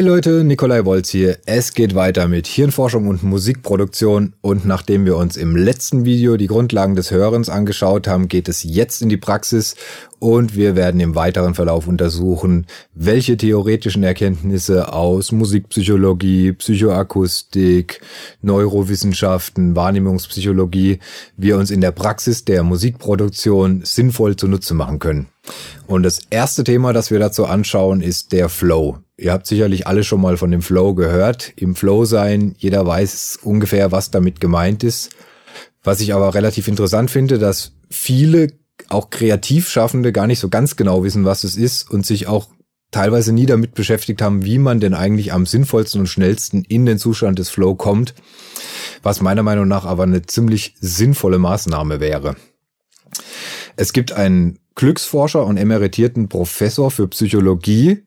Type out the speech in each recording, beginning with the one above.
Hi Leute, Nikolai Wolz hier. Es geht weiter mit Hirnforschung und Musikproduktion und nachdem wir uns im letzten Video die Grundlagen des Hörens angeschaut haben, geht es jetzt in die Praxis und wir werden im weiteren Verlauf untersuchen, welche theoretischen Erkenntnisse aus Musikpsychologie, Psychoakustik, Neurowissenschaften, Wahrnehmungspsychologie wir uns in der Praxis der Musikproduktion sinnvoll zunutze machen können. Und das erste Thema, das wir dazu anschauen, ist der Flow. Ihr habt sicherlich alle schon mal von dem Flow gehört. Im Flow sein, jeder weiß ungefähr, was damit gemeint ist. Was ich aber relativ interessant finde, dass viele, auch Kreativschaffende, gar nicht so ganz genau wissen, was es ist und sich auch teilweise nie damit beschäftigt haben, wie man denn eigentlich am sinnvollsten und schnellsten in den Zustand des Flow kommt, was meiner Meinung nach aber eine ziemlich sinnvolle Maßnahme wäre. Es gibt einen Glücksforscher und emeritierten Professor für Psychologie,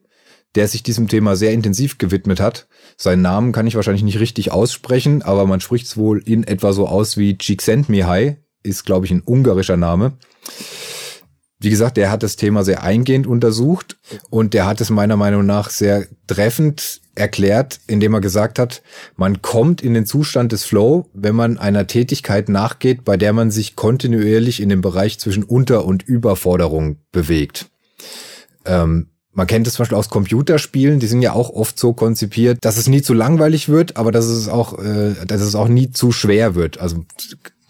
der sich diesem Thema sehr intensiv gewidmet hat. Seinen Namen kann ich wahrscheinlich nicht richtig aussprechen, aber man spricht es wohl in etwa so aus wie Csikszentmihalyi, ist glaube ich ein ungarischer Name. Wie gesagt, der hat das Thema sehr eingehend untersucht und der hat es meiner Meinung nach sehr treffend erklärt, indem er gesagt hat, man kommt in den Zustand des Flow, wenn man einer Tätigkeit nachgeht, bei der man sich kontinuierlich in dem Bereich zwischen Unter- und Überforderung bewegt. Ähm, man kennt es zum Beispiel aus Computerspielen, die sind ja auch oft so konzipiert, dass es nie zu langweilig wird, aber dass es auch, äh, dass es auch nie zu schwer wird. Also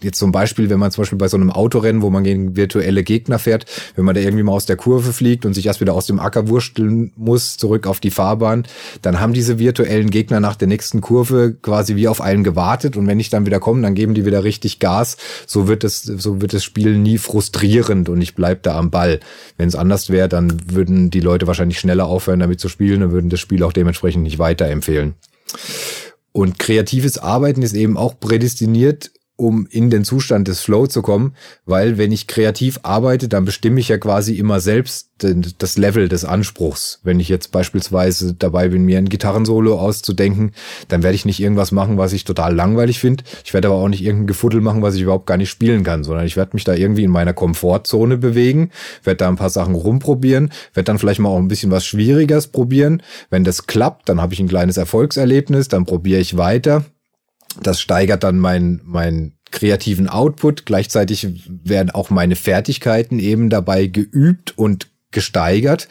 Jetzt zum Beispiel, wenn man zum Beispiel bei so einem Autorennen, wo man gegen virtuelle Gegner fährt, wenn man da irgendwie mal aus der Kurve fliegt und sich erst wieder aus dem Acker wursteln muss, zurück auf die Fahrbahn, dann haben diese virtuellen Gegner nach der nächsten Kurve quasi wie auf einen gewartet und wenn ich dann wieder komme, dann geben die wieder richtig Gas. So wird es, so wird das Spiel nie frustrierend und ich bleib da am Ball. Wenn es anders wäre, dann würden die Leute wahrscheinlich schneller aufhören, damit zu spielen und würden das Spiel auch dementsprechend nicht weiterempfehlen. Und kreatives Arbeiten ist eben auch prädestiniert um in den Zustand des Flow zu kommen, weil wenn ich kreativ arbeite, dann bestimme ich ja quasi immer selbst das Level des Anspruchs. Wenn ich jetzt beispielsweise dabei bin, mir ein Gitarrensolo auszudenken, dann werde ich nicht irgendwas machen, was ich total langweilig finde. Ich werde aber auch nicht irgendein Gefuddel machen, was ich überhaupt gar nicht spielen kann, sondern ich werde mich da irgendwie in meiner Komfortzone bewegen, werde da ein paar Sachen rumprobieren, werde dann vielleicht mal auch ein bisschen was Schwieriges probieren. Wenn das klappt, dann habe ich ein kleines Erfolgserlebnis, dann probiere ich weiter das steigert dann mein, mein kreativen Output. Gleichzeitig werden auch meine Fertigkeiten eben dabei geübt und gesteigert.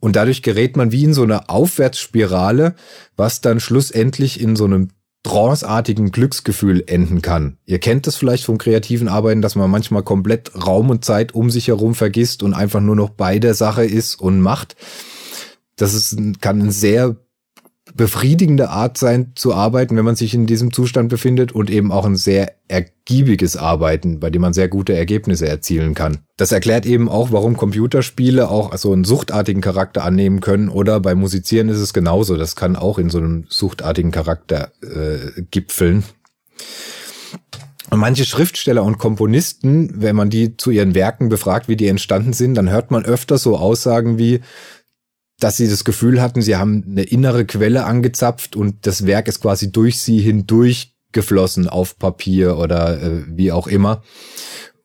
Und dadurch gerät man wie in so eine Aufwärtsspirale, was dann schlussendlich in so einem tranceartigen Glücksgefühl enden kann. Ihr kennt das vielleicht vom kreativen Arbeiten, dass man manchmal komplett Raum und Zeit um sich herum vergisst und einfach nur noch bei der Sache ist und macht. Das ist, kann ein sehr befriedigende Art sein zu arbeiten, wenn man sich in diesem Zustand befindet und eben auch ein sehr ergiebiges Arbeiten, bei dem man sehr gute Ergebnisse erzielen kann. Das erklärt eben auch, warum Computerspiele auch so einen suchtartigen Charakter annehmen können oder bei Musizieren ist es genauso. Das kann auch in so einem suchtartigen Charakter äh, gipfeln. Und manche Schriftsteller und Komponisten, wenn man die zu ihren Werken befragt, wie die entstanden sind, dann hört man öfter so Aussagen wie, dass sie das Gefühl hatten, sie haben eine innere Quelle angezapft und das Werk ist quasi durch sie hindurch geflossen auf Papier oder äh, wie auch immer.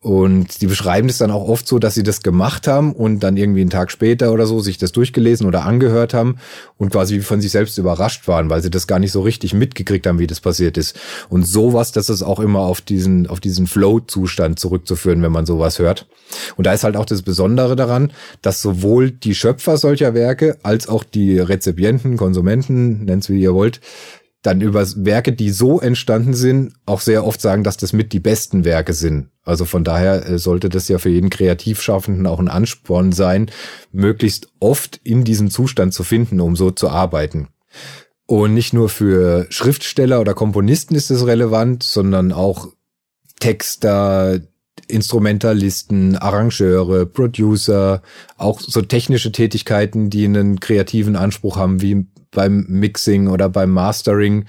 Und die beschreiben es dann auch oft so, dass sie das gemacht haben und dann irgendwie einen Tag später oder so sich das durchgelesen oder angehört haben und quasi von sich selbst überrascht waren, weil sie das gar nicht so richtig mitgekriegt haben, wie das passiert ist. Und sowas, das ist auch immer auf diesen, auf diesen Flow-Zustand zurückzuführen, wenn man sowas hört. Und da ist halt auch das Besondere daran, dass sowohl die Schöpfer solcher Werke als auch die Rezipienten, Konsumenten, nennt's wie ihr wollt, dann über Werke, die so entstanden sind, auch sehr oft sagen, dass das mit die besten Werke sind. Also von daher äh, sollte das ja für jeden Kreativschaffenden auch ein Ansporn sein, möglichst oft in diesem Zustand zu finden, um so zu arbeiten. Und nicht nur für Schriftsteller oder Komponisten ist es relevant, sondern auch Texter, Instrumentalisten, Arrangeure, Producer, auch so technische Tätigkeiten, die einen kreativen Anspruch haben, wie beim Mixing oder beim Mastering.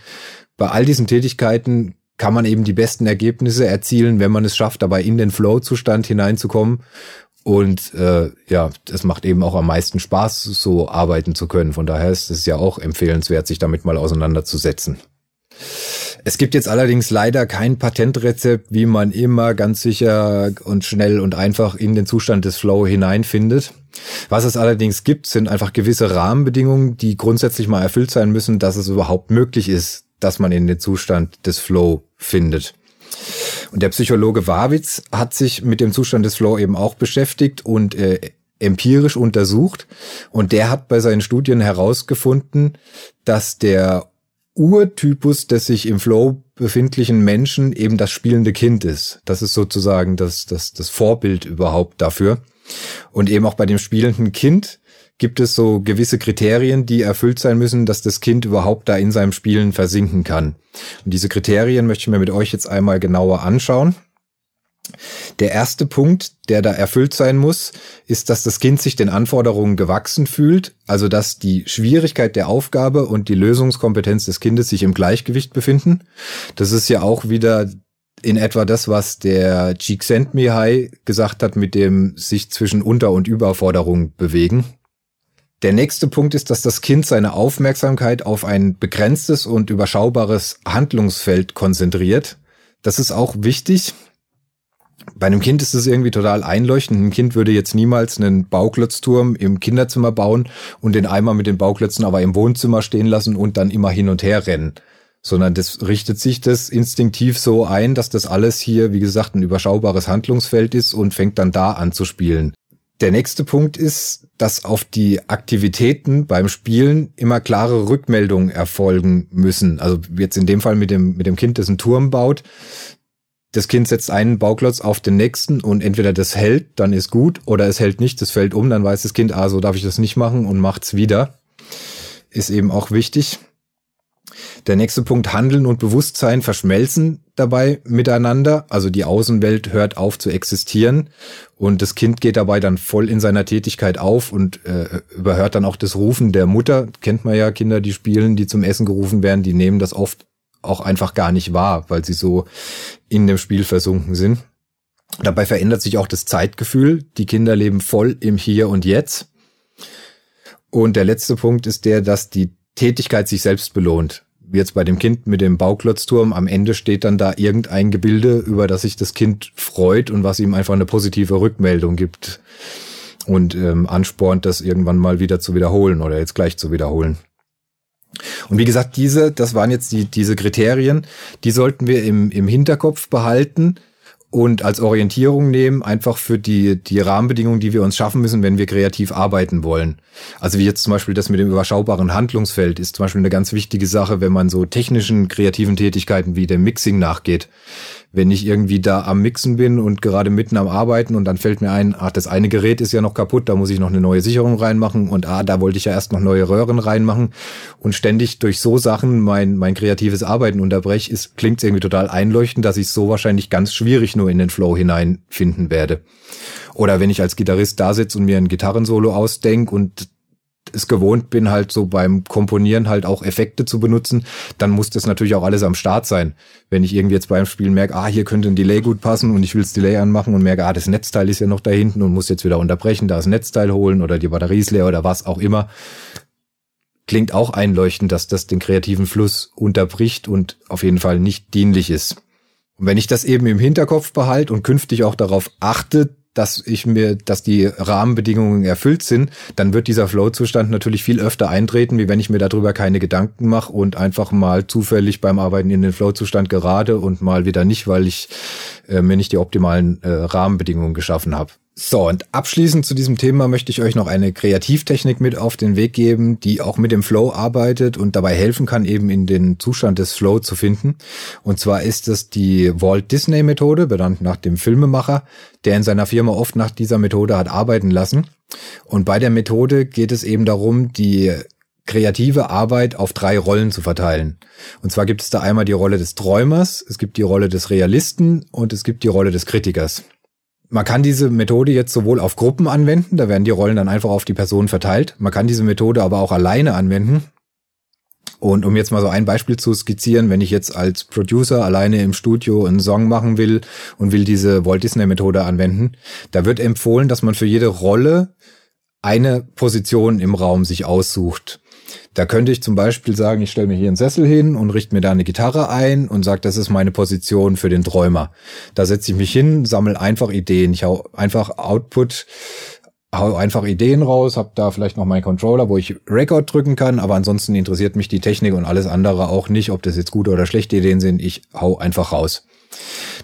Bei all diesen Tätigkeiten kann man eben die besten Ergebnisse erzielen, wenn man es schafft, dabei in den Flow-Zustand hineinzukommen. Und äh, ja, es macht eben auch am meisten Spaß, so arbeiten zu können. Von daher ist es ja auch empfehlenswert, sich damit mal auseinanderzusetzen. Es gibt jetzt allerdings leider kein Patentrezept, wie man immer ganz sicher und schnell und einfach in den Zustand des Flow hineinfindet. Was es allerdings gibt, sind einfach gewisse Rahmenbedingungen, die grundsätzlich mal erfüllt sein müssen, dass es überhaupt möglich ist, dass man in den Zustand des Flow findet. Und der Psychologe Wawitz hat sich mit dem Zustand des Flow eben auch beschäftigt und äh, empirisch untersucht. Und der hat bei seinen Studien herausgefunden, dass der Urtypus des sich im Flow befindlichen Menschen eben das spielende Kind ist. Das ist sozusagen das, das, das Vorbild überhaupt dafür. Und eben auch bei dem spielenden Kind gibt es so gewisse Kriterien, die erfüllt sein müssen, dass das Kind überhaupt da in seinem Spielen versinken kann. Und diese Kriterien möchte ich mir mit euch jetzt einmal genauer anschauen. Der erste Punkt, der da erfüllt sein muss, ist, dass das Kind sich den Anforderungen gewachsen fühlt, also dass die Schwierigkeit der Aufgabe und die Lösungskompetenz des Kindes sich im Gleichgewicht befinden. Das ist ja auch wieder in etwa das, was der Csikszentmihalyi gesagt hat, mit dem sich zwischen Unter- und Überforderung bewegen. Der nächste Punkt ist, dass das Kind seine Aufmerksamkeit auf ein begrenztes und überschaubares Handlungsfeld konzentriert. Das ist auch wichtig, bei einem Kind ist es irgendwie total einleuchtend. Ein Kind würde jetzt niemals einen Bauklotzturm im Kinderzimmer bauen und den Eimer mit den Bauklötzen aber im Wohnzimmer stehen lassen und dann immer hin und her rennen. Sondern das richtet sich das instinktiv so ein, dass das alles hier, wie gesagt, ein überschaubares Handlungsfeld ist und fängt dann da an zu spielen. Der nächste Punkt ist, dass auf die Aktivitäten beim Spielen immer klare Rückmeldungen erfolgen müssen. Also jetzt in dem Fall mit dem, mit dem Kind, das einen Turm baut das Kind setzt einen Bauklotz auf den nächsten und entweder das hält, dann ist gut, oder es hält nicht, das fällt um, dann weiß das Kind, ah, so darf ich das nicht machen und macht's wieder. Ist eben auch wichtig. Der nächste Punkt, Handeln und Bewusstsein verschmelzen dabei miteinander. Also die Außenwelt hört auf zu existieren und das Kind geht dabei dann voll in seiner Tätigkeit auf und äh, überhört dann auch das Rufen der Mutter. Kennt man ja Kinder, die spielen, die zum Essen gerufen werden, die nehmen das oft auch einfach gar nicht wahr, weil sie so in dem Spiel versunken sind. Dabei verändert sich auch das Zeitgefühl. Die Kinder leben voll im Hier und Jetzt. Und der letzte Punkt ist der, dass die Tätigkeit sich selbst belohnt. Jetzt bei dem Kind mit dem Bauklotzturm, am Ende steht dann da irgendein Gebilde, über das sich das Kind freut und was ihm einfach eine positive Rückmeldung gibt und ähm, anspornt, das irgendwann mal wieder zu wiederholen oder jetzt gleich zu wiederholen. Und wie gesagt, diese, das waren jetzt die, diese Kriterien, die sollten wir im, im Hinterkopf behalten und als Orientierung nehmen, einfach für die, die Rahmenbedingungen, die wir uns schaffen müssen, wenn wir kreativ arbeiten wollen. Also wie jetzt zum Beispiel das mit dem überschaubaren Handlungsfeld ist zum Beispiel eine ganz wichtige Sache, wenn man so technischen, kreativen Tätigkeiten wie dem Mixing nachgeht wenn ich irgendwie da am Mixen bin und gerade mitten am Arbeiten und dann fällt mir ein, ach, das eine Gerät ist ja noch kaputt, da muss ich noch eine neue Sicherung reinmachen und ah, da wollte ich ja erst noch neue Röhren reinmachen und ständig durch so Sachen mein, mein kreatives Arbeiten unterbreche, ist, klingt irgendwie total einleuchtend, dass ich so wahrscheinlich ganz schwierig nur in den Flow hineinfinden werde. Oder wenn ich als Gitarrist da sitze und mir ein Gitarrensolo ausdenk und es gewohnt bin, halt so beim Komponieren halt auch Effekte zu benutzen, dann muss das natürlich auch alles am Start sein. Wenn ich irgendwie jetzt beim Spielen merke, ah, hier könnte ein Delay gut passen und ich will das Delay anmachen und merke, ah, das Netzteil ist ja noch da hinten und muss jetzt wieder unterbrechen, da das Netzteil holen oder die Batterie ist leer oder was auch immer. Klingt auch einleuchtend, dass das den kreativen Fluss unterbricht und auf jeden Fall nicht dienlich ist. Und wenn ich das eben im Hinterkopf behalte und künftig auch darauf achte, dass ich mir, dass die Rahmenbedingungen erfüllt sind, dann wird dieser Flow-Zustand natürlich viel öfter eintreten, wie wenn ich mir darüber keine Gedanken mache und einfach mal zufällig beim Arbeiten in den Flow-Zustand gerade und mal wieder nicht, weil ich äh, mir nicht die optimalen äh, Rahmenbedingungen geschaffen habe. So, und abschließend zu diesem Thema möchte ich euch noch eine Kreativtechnik mit auf den Weg geben, die auch mit dem Flow arbeitet und dabei helfen kann, eben in den Zustand des Flow zu finden. Und zwar ist es die Walt Disney Methode, benannt nach dem Filmemacher, der in seiner Firma oft nach dieser Methode hat arbeiten lassen. Und bei der Methode geht es eben darum, die kreative Arbeit auf drei Rollen zu verteilen. Und zwar gibt es da einmal die Rolle des Träumers, es gibt die Rolle des Realisten und es gibt die Rolle des Kritikers. Man kann diese Methode jetzt sowohl auf Gruppen anwenden, da werden die Rollen dann einfach auf die Person verteilt. Man kann diese Methode aber auch alleine anwenden. Und um jetzt mal so ein Beispiel zu skizzieren, wenn ich jetzt als Producer alleine im Studio einen Song machen will und will diese Walt Disney Methode anwenden, da wird empfohlen, dass man für jede Rolle eine Position im Raum sich aussucht. Da könnte ich zum Beispiel sagen, ich stelle mir hier einen Sessel hin und richte mir da eine Gitarre ein und sage, das ist meine Position für den Träumer. Da setze ich mich hin, sammle einfach Ideen. Ich hau einfach Output, hau einfach Ideen raus, habe da vielleicht noch meinen Controller, wo ich Record drücken kann, aber ansonsten interessiert mich die Technik und alles andere auch nicht, ob das jetzt gute oder schlechte Ideen sind. Ich hau einfach raus.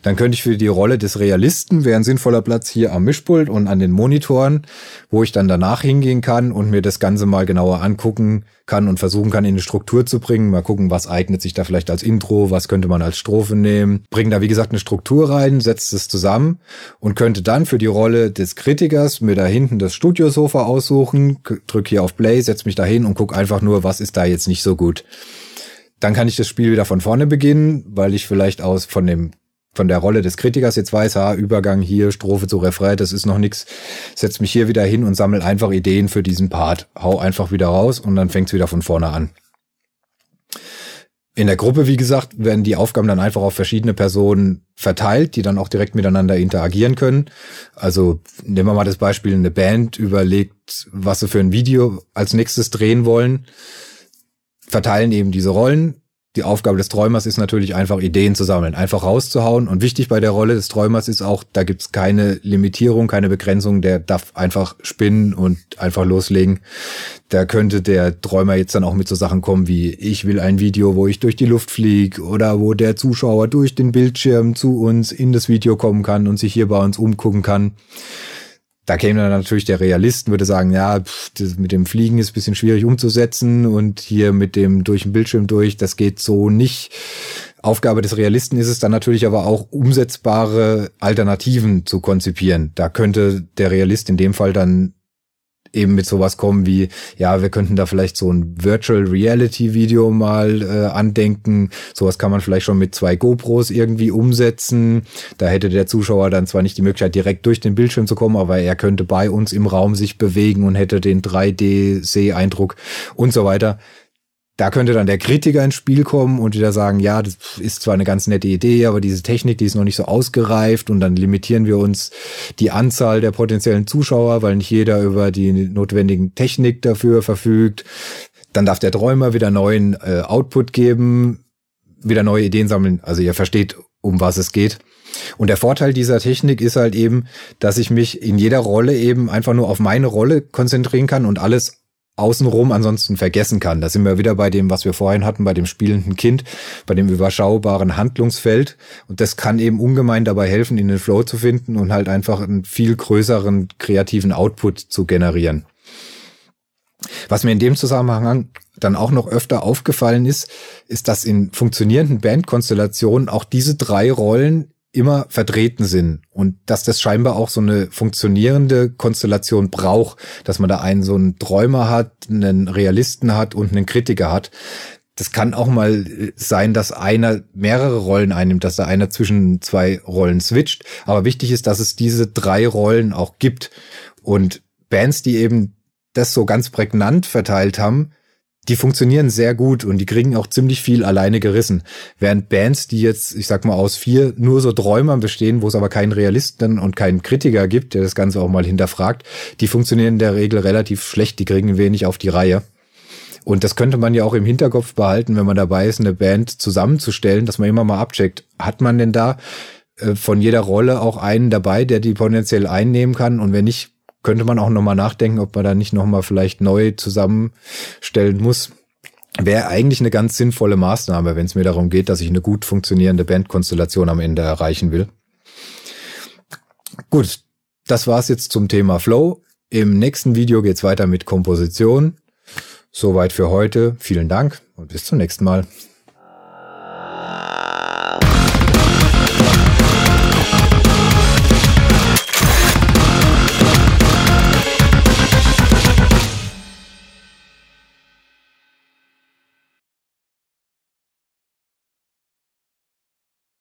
Dann könnte ich für die Rolle des Realisten wäre ein sinnvoller Platz hier am Mischpult und an den Monitoren, wo ich dann danach hingehen kann und mir das Ganze mal genauer angucken kann und versuchen kann, in eine Struktur zu bringen. Mal gucken, was eignet sich da vielleicht als Intro, was könnte man als Strophe nehmen. Bringen da, wie gesagt, eine Struktur rein, setzt es zusammen und könnte dann für die Rolle des Kritikers mir da hinten das Studiosofa aussuchen, drück hier auf Play, setz mich da hin und guck einfach nur, was ist da jetzt nicht so gut. Dann kann ich das Spiel wieder von vorne beginnen, weil ich vielleicht aus von dem von der Rolle des Kritikers jetzt weiß, ha, Übergang hier, Strophe zu Refrain, das ist noch nix. Setz mich hier wieder hin und sammel einfach Ideen für diesen Part. Hau einfach wieder raus und dann fängt's wieder von vorne an. In der Gruppe, wie gesagt, werden die Aufgaben dann einfach auf verschiedene Personen verteilt, die dann auch direkt miteinander interagieren können. Also nehmen wir mal das Beispiel, eine Band überlegt, was sie für ein Video als nächstes drehen wollen, verteilen eben diese Rollen, die Aufgabe des Träumers ist natürlich einfach Ideen zu sammeln, einfach rauszuhauen. Und wichtig bei der Rolle des Träumers ist auch, da gibt's keine Limitierung, keine Begrenzung, der darf einfach spinnen und einfach loslegen. Da könnte der Träumer jetzt dann auch mit so Sachen kommen wie, ich will ein Video, wo ich durch die Luft fliege oder wo der Zuschauer durch den Bildschirm zu uns in das Video kommen kann und sich hier bei uns umgucken kann. Da käme dann natürlich der Realist und würde sagen, ja, pff, das mit dem Fliegen ist bisschen schwierig umzusetzen und hier mit dem durch den Bildschirm durch, das geht so nicht. Aufgabe des Realisten ist es dann natürlich aber auch umsetzbare Alternativen zu konzipieren. Da könnte der Realist in dem Fall dann eben mit sowas kommen wie, ja, wir könnten da vielleicht so ein Virtual Reality Video mal äh, andenken. Sowas kann man vielleicht schon mit zwei GoPros irgendwie umsetzen. Da hätte der Zuschauer dann zwar nicht die Möglichkeit, direkt durch den Bildschirm zu kommen, aber er könnte bei uns im Raum sich bewegen und hätte den 3D-Seeeindruck und so weiter da könnte dann der Kritiker ins Spiel kommen und wieder sagen, ja, das ist zwar eine ganz nette Idee, aber diese Technik, die ist noch nicht so ausgereift und dann limitieren wir uns die Anzahl der potenziellen Zuschauer, weil nicht jeder über die notwendigen Technik dafür verfügt. Dann darf der Träumer wieder neuen äh, Output geben, wieder neue Ideen sammeln. Also ihr versteht, um was es geht. Und der Vorteil dieser Technik ist halt eben, dass ich mich in jeder Rolle eben einfach nur auf meine Rolle konzentrieren kann und alles außenrum ansonsten vergessen kann. Da sind wir wieder bei dem, was wir vorhin hatten, bei dem spielenden Kind, bei dem überschaubaren Handlungsfeld. Und das kann eben ungemein dabei helfen, in den Flow zu finden und halt einfach einen viel größeren kreativen Output zu generieren. Was mir in dem Zusammenhang dann auch noch öfter aufgefallen ist, ist, dass in funktionierenden Bandkonstellationen auch diese drei Rollen immer vertreten sind und dass das scheinbar auch so eine funktionierende Konstellation braucht, dass man da einen so einen Träumer hat, einen Realisten hat und einen Kritiker hat. Das kann auch mal sein, dass einer mehrere Rollen einnimmt, dass da einer zwischen zwei Rollen switcht. Aber wichtig ist, dass es diese drei Rollen auch gibt. Und Bands, die eben das so ganz prägnant verteilt haben, die funktionieren sehr gut und die kriegen auch ziemlich viel alleine gerissen. Während Bands, die jetzt, ich sag mal, aus vier nur so Träumern bestehen, wo es aber keinen Realisten und keinen Kritiker gibt, der das Ganze auch mal hinterfragt, die funktionieren in der Regel relativ schlecht, die kriegen wenig auf die Reihe. Und das könnte man ja auch im Hinterkopf behalten, wenn man dabei ist, eine Band zusammenzustellen, dass man immer mal abcheckt, hat man denn da äh, von jeder Rolle auch einen dabei, der die potenziell einnehmen kann? Und wenn nicht, könnte man auch nochmal nachdenken, ob man da nicht nochmal vielleicht neu zusammenstellen muss. Wäre eigentlich eine ganz sinnvolle Maßnahme, wenn es mir darum geht, dass ich eine gut funktionierende Bandkonstellation am Ende erreichen will. Gut, das war's jetzt zum Thema Flow. Im nächsten Video geht's weiter mit Komposition. Soweit für heute. Vielen Dank und bis zum nächsten Mal.